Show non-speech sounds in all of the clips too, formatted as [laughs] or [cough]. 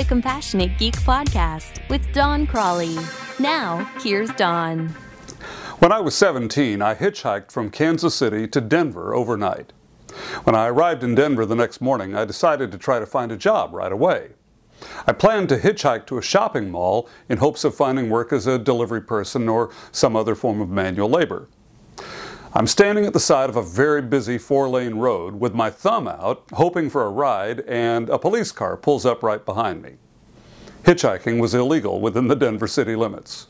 the Compassionate Geek podcast with Don Crawley. Now, here's Don. When I was 17, I hitchhiked from Kansas City to Denver overnight. When I arrived in Denver the next morning, I decided to try to find a job right away. I planned to hitchhike to a shopping mall in hopes of finding work as a delivery person or some other form of manual labor. I'm standing at the side of a very busy four lane road with my thumb out, hoping for a ride, and a police car pulls up right behind me. Hitchhiking was illegal within the Denver city limits.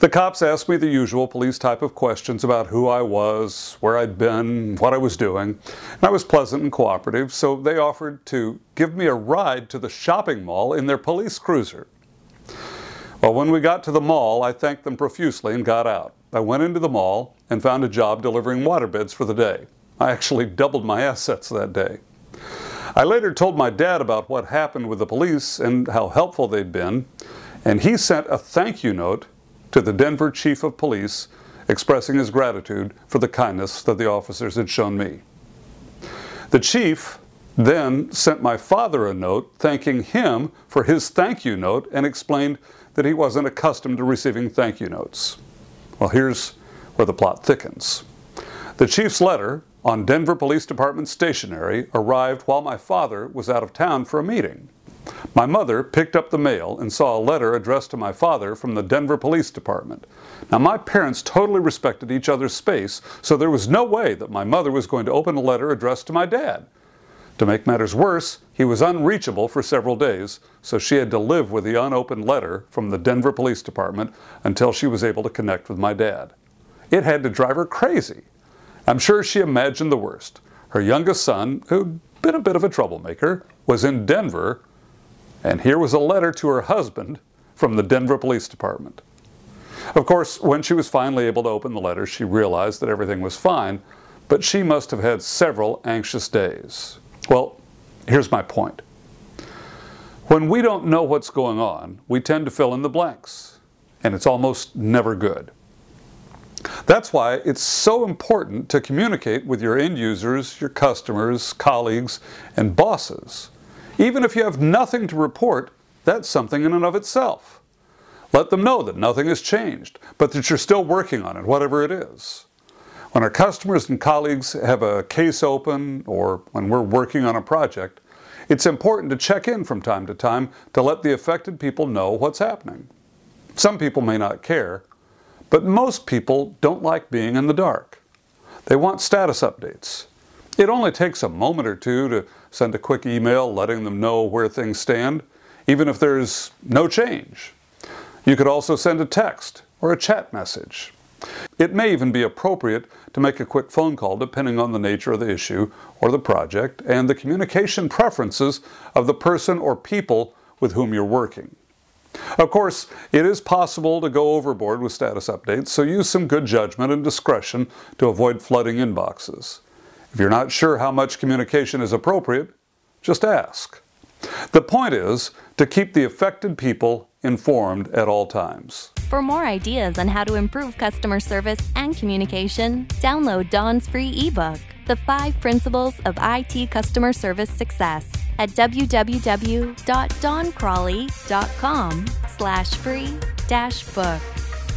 The cops asked me the usual police type of questions about who I was, where I'd been, what I was doing. And I was pleasant and cooperative, so they offered to give me a ride to the shopping mall in their police cruiser. Well, when we got to the mall, I thanked them profusely and got out. I went into the mall and found a job delivering waterbeds for the day. I actually doubled my assets that day. I later told my dad about what happened with the police and how helpful they'd been, and he sent a thank you note to the Denver Chief of Police expressing his gratitude for the kindness that the officers had shown me. The chief then sent my father a note thanking him for his thank you note and explained that he wasn't accustomed to receiving thank you notes. Well, here's where the plot thickens. The chief's letter on Denver Police Department stationery arrived while my father was out of town for a meeting. My mother picked up the mail and saw a letter addressed to my father from the Denver Police Department. Now, my parents totally respected each other's space, so there was no way that my mother was going to open a letter addressed to my dad. To make matters worse, he was unreachable for several days, so she had to live with the unopened letter from the Denver Police Department until she was able to connect with my dad. It had to drive her crazy. I'm sure she imagined the worst. Her youngest son, who'd been a bit of a troublemaker, was in Denver, and here was a letter to her husband from the Denver Police Department. Of course, when she was finally able to open the letter, she realized that everything was fine, but she must have had several anxious days. Well, here's my point. When we don't know what's going on, we tend to fill in the blanks, and it's almost never good. That's why it's so important to communicate with your end users, your customers, colleagues, and bosses. Even if you have nothing to report, that's something in and of itself. Let them know that nothing has changed, but that you're still working on it, whatever it is. When our customers and colleagues have a case open or when we're working on a project, it's important to check in from time to time to let the affected people know what's happening. Some people may not care, but most people don't like being in the dark. They want status updates. It only takes a moment or two to send a quick email letting them know where things stand, even if there's no change. You could also send a text or a chat message. It may even be appropriate to make a quick phone call depending on the nature of the issue or the project and the communication preferences of the person or people with whom you're working. Of course, it is possible to go overboard with status updates, so use some good judgment and discretion to avoid flooding inboxes. If you're not sure how much communication is appropriate, just ask. The point is to keep the affected people informed at all times. For more ideas on how to improve customer service and communication, download Don's free ebook, The Five Principles of IT Customer Service Success, at www.doncrawley.com slash free dash book.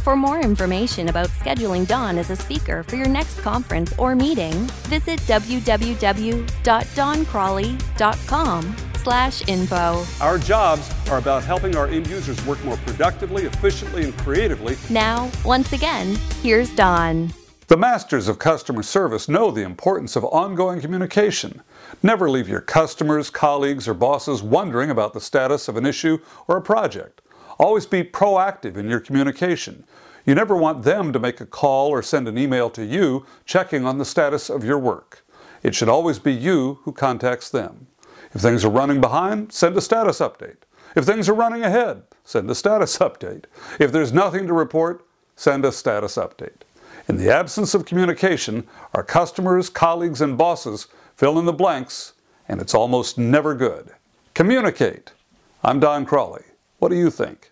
For more information about scheduling Don as a speaker for your next conference or meeting, visit www.doncrawley.com slash info. Our jobs are about helping our end users work more productively, efficiently, and creatively. Now, once again, here's Don. The masters of customer service know the importance of ongoing communication. Never leave your customers, colleagues, or bosses wondering about the status of an issue or a project. Always be proactive in your communication. You never want them to make a call or send an email to you checking on the status of your work. It should always be you who contacts them. If things are running behind, send a status update. If things are running ahead, send a status [laughs] update. If there's nothing to report, send a status update. In the absence of communication, our customers, colleagues, and bosses fill in the blanks, and it's almost never good. Communicate. I'm Don Crawley. What do you think?